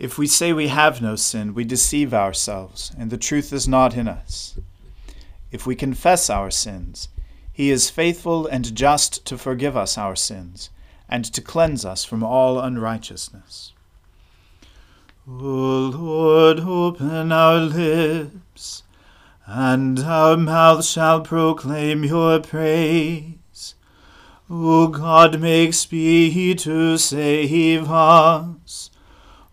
If we say we have no sin, we deceive ourselves, and the truth is not in us. If we confess our sins, he is faithful and just to forgive us our sins, and to cleanse us from all unrighteousness. O Lord, open our lips, and our mouth shall proclaim your praise. O God, make speed to save us.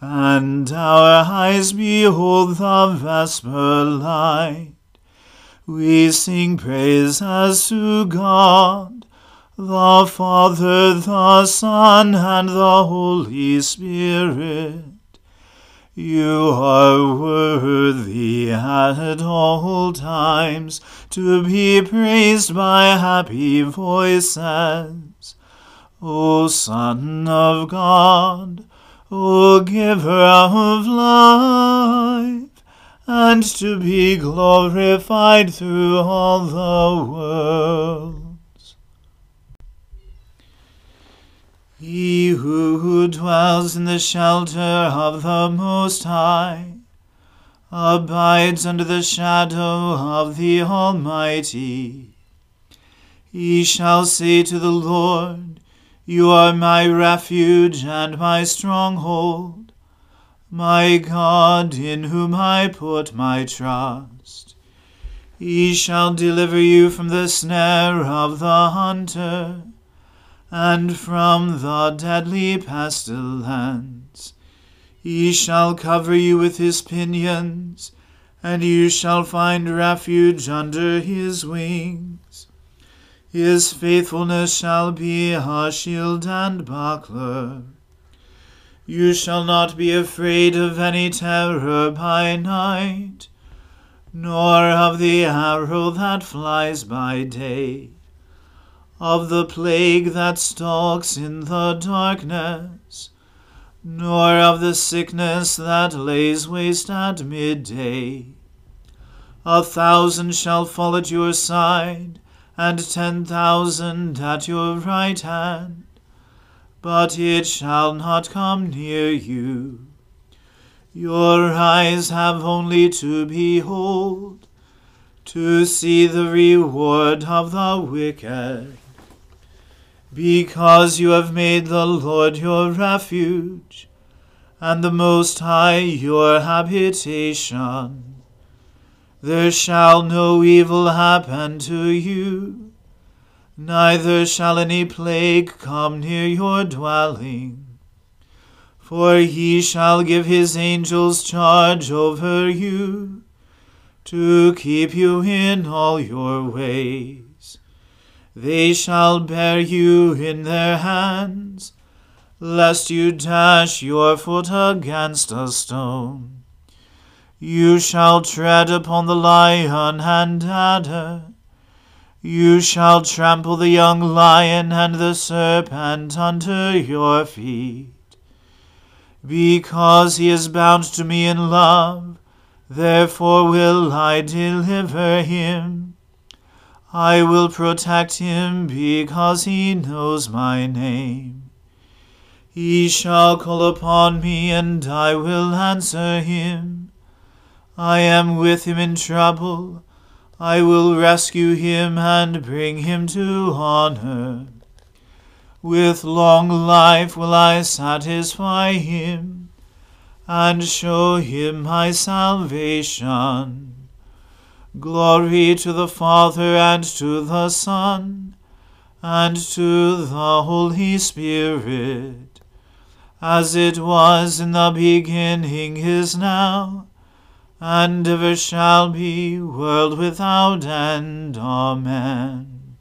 and our eyes behold the vesper light. We sing praises to God, the Father, the Son, and the Holy Spirit. You are worthy at all times to be praised by happy voices. O Son of God, O giver of life, and to be glorified through all the worlds. He who dwells in the shelter of the Most High abides under the shadow of the Almighty. He shall say to the Lord, you are my refuge and my stronghold, my God in whom I put my trust. He shall deliver you from the snare of the hunter, and from the deadly pestilence. He shall cover you with his pinions, and you shall find refuge under his wings. His faithfulness shall be a shield and buckler. You shall not be afraid of any terror by night, nor of the arrow that flies by day, of the plague that stalks in the darkness, nor of the sickness that lays waste at midday. A thousand shall fall at your side, and ten thousand at your right hand, but it shall not come near you. Your eyes have only to behold, to see the reward of the wicked. Because you have made the Lord your refuge, and the Most High your habitation there shall no evil happen to you, neither shall any plague come near your dwelling. For he shall give his angels charge over you, to keep you in all your ways. They shall bear you in their hands, lest you dash your foot against a stone. You shall tread upon the lion and adder. You shall trample the young lion and the serpent under your feet. Because he is bound to me in love, therefore will I deliver him. I will protect him because he knows my name. He shall call upon me, and I will answer him. I am with him in trouble. I will rescue him and bring him to honor. With long life will I satisfy him and show him my salvation. Glory to the Father and to the Son and to the Holy Spirit, as it was in the beginning is now, and ever shall be, world without end. Amen.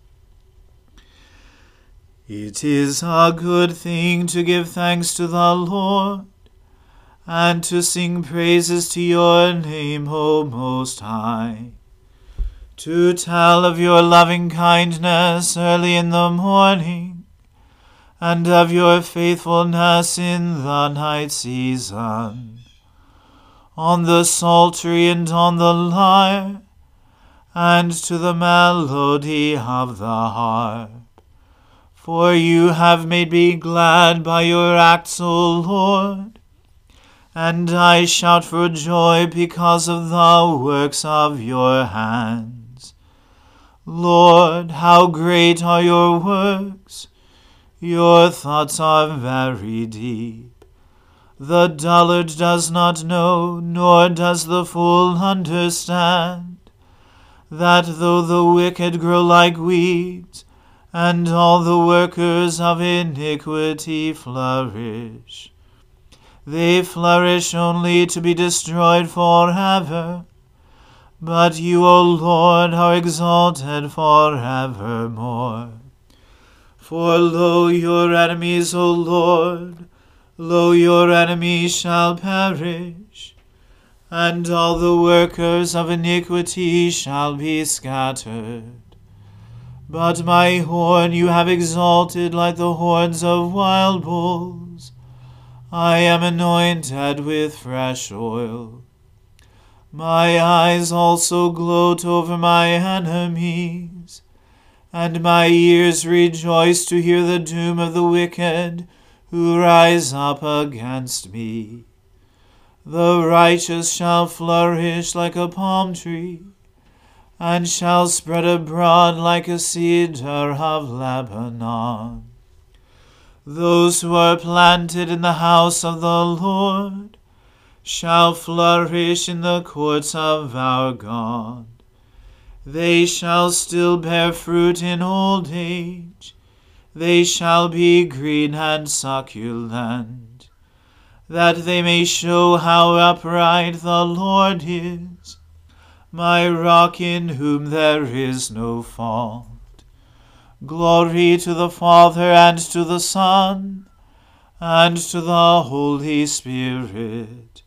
It is a good thing to give thanks to the Lord and to sing praises to your name, O Most High. To tell of your loving kindness early in the morning, and of your faithfulness in the night season. On the psaltery and on the lyre, and to the melody of the harp. For you have made me glad by your acts, O Lord and I shout for joy because of the works of your hands. Lord, how great are your works! Your thoughts are very deep. The dullard does not know, nor does the fool understand, that though the wicked grow like weeds, and all the workers of iniquity flourish, they flourish only to be destroyed forever. But you, O Lord, are exalted forevermore. For lo, your enemies, O Lord, lo, your enemies shall perish, and all the workers of iniquity shall be scattered. But my horn you have exalted like the horns of wild bulls. I am anointed with fresh oil. My eyes also gloat over my enemies, and my ears rejoice to hear the doom of the wicked who rise up against me. The righteous shall flourish like a palm tree, and shall spread abroad like a cedar of Lebanon. Those who are planted in the house of the Lord shall flourish in the courts of our God. They shall still bear fruit in old age. They shall be green and succulent, that they may show how upright the Lord is, my rock in whom there is no fault. Glory to the Father and to the Son and to the Holy Spirit,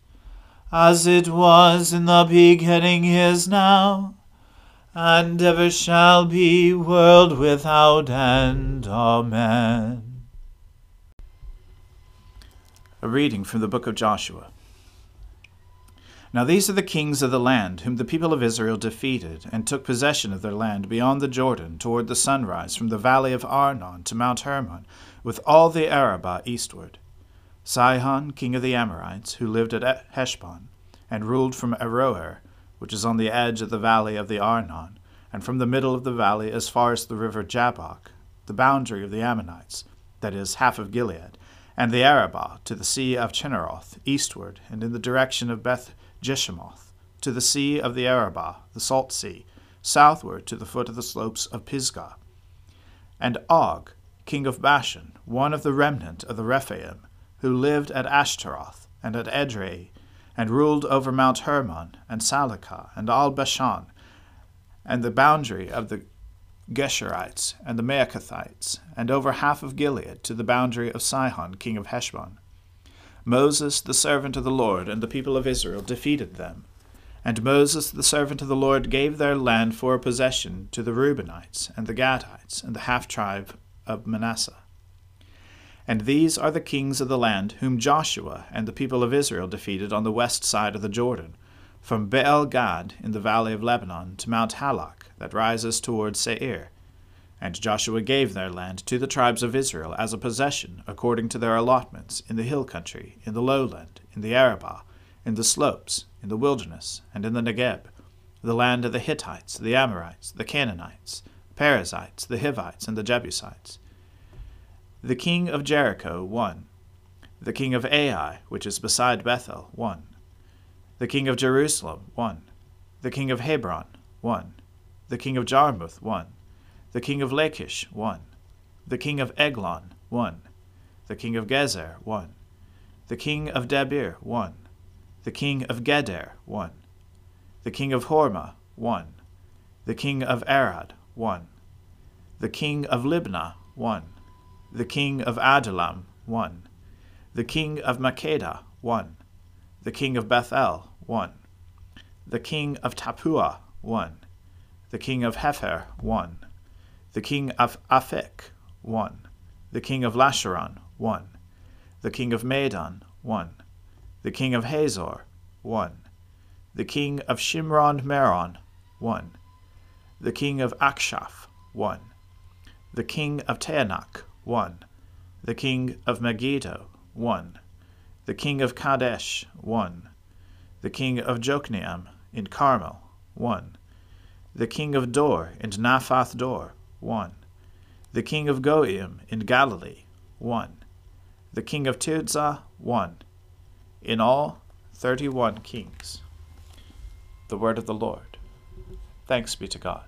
as it was in the beginning is now, and ever shall be, world without end. Amen. A reading from the book of Joshua. Now these are the kings of the land whom the people of Israel defeated, and took possession of their land beyond the Jordan toward the sunrise from the valley of Arnon to Mount Hermon, with all the Arabah eastward. Sihon, king of the Amorites, who lived at Heshbon, and ruled from Aroer, which is on the edge of the valley of the Arnon, and from the middle of the valley as far as the river Jabbok, the boundary of the Ammonites, that is, half of Gilead, and the Arabah to the sea of Chinneroth, eastward, and in the direction of Beth Jeshimoth, to the sea of the Arabah, the salt sea, southward to the foot of the slopes of Pisgah. And Og, king of Bashan, one of the remnant of the Rephaim, who lived at Ashtaroth and at Edrei, and ruled over Mount Hermon and Salecah and all Bashan, and the boundary of the Geshurites and the Maacathites, and over half of Gilead to the boundary of Sihon, king of Heshbon. Moses, the servant of the Lord, and the people of Israel defeated them. And Moses, the servant of the Lord, gave their land for a possession to the Reubenites, and the Gadites, and the half tribe of Manasseh. And these are the kings of the land whom Joshua and the people of Israel defeated on the west side of the Jordan, from Baal Gad in the valley of Lebanon to Mount Halak that rises toward Seir and Joshua gave their land to the tribes of Israel as a possession according to their allotments in the hill country, in the lowland, in the Arabah, in the slopes, in the wilderness, and in the Negeb, the land of the Hittites, the Amorites, the Canaanites, Perizzites, the Hivites, and the Jebusites. The king of Jericho one. The king of Ai, which is beside Bethel, 1. The king of Jerusalem, 1. The king of Hebron, 1. The king of Jarmuth, 1. The king of Lachish, 1. The king of Eglon, 1. The king of Gezer, 1. The king of Debir, 1. The king of Geder, 1. The king of Hormah, 1. The king of Arad, 1. The king of Libnah, 1. The king of Adullam, 1. The king of Makkedah, 1. The king of Bethel, 1. The king of Tappuah, 1. The king of Hepher, 1. The king of Aphek, 1. The king of Lasharon, 1. The king of Madon, 1. The king of Hazor, 1. The king of Shimron Meron, 1. The king of Achshaph, 1. The king of Taanach, 1. The king of Megiddo, 1. The king of Kadesh, 1. The king of Jokneam in Carmel, 1. The king of Dor in Naphath Dor, 1. The king of Goiim in Galilee, 1. The king of Tirzah, 1. In all, thirty one kings. The word of the Lord. Thanks be to God.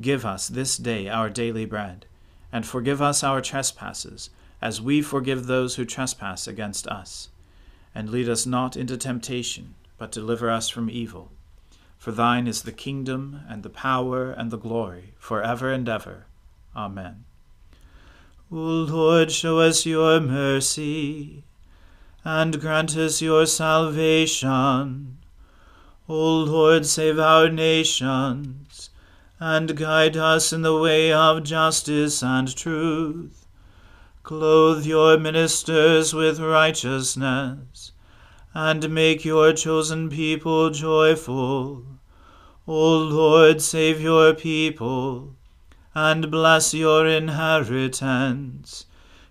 Give us this day our daily bread, and forgive us our trespasses, as we forgive those who trespass against us. And lead us not into temptation, but deliver us from evil. For thine is the kingdom, and the power, and the glory, for ever and ever. Amen. O Lord, show us your mercy, and grant us your salvation. O Lord, save our nations and guide us in the way of justice and truth. Clothe your ministers with righteousness, and make your chosen people joyful. O Lord, save your people, and bless your inheritance.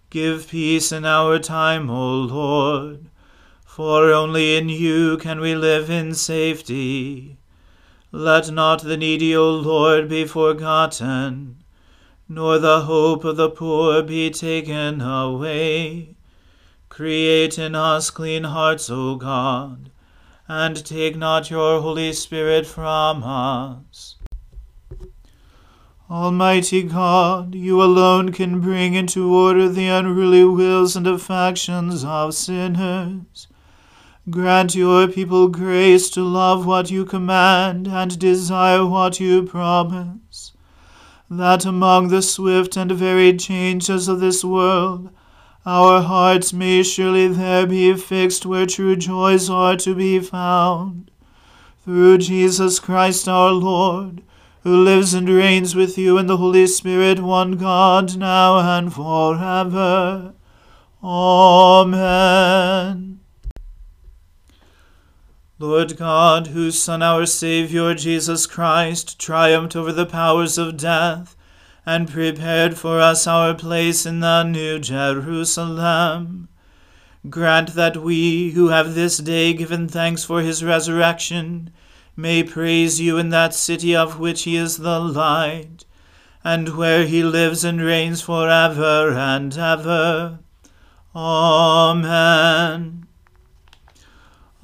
Give peace in our time, O Lord, for only in you can we live in safety. Let not the needy, O Lord, be forgotten, nor the hope of the poor be taken away. Create in us clean hearts, O God, and take not your Holy Spirit from us. Almighty God, you alone can bring into order the unruly wills and affections of sinners. Grant your people grace to love what you command and desire what you promise, that among the swift and varied changes of this world, our hearts may surely there be fixed where true joys are to be found. Through Jesus Christ our Lord, who lives and reigns with you in the Holy Spirit, one God, now and forever. Amen. Lord God, whose Son, our Saviour, Jesus Christ, triumphed over the powers of death, and prepared for us our place in the New Jerusalem, grant that we, who have this day given thanks for his resurrection, may praise you in that city of which he is the light, and where he lives and reigns for ever and ever. Amen.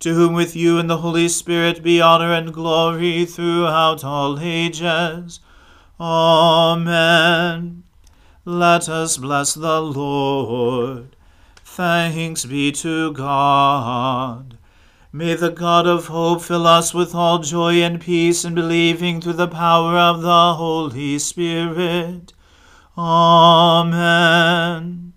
to whom with you and the Holy Spirit be honor and glory throughout all ages. Amen. Let us bless the Lord. Thanks be to God. May the God of hope fill us with all joy and peace in believing through the power of the Holy Spirit. Amen.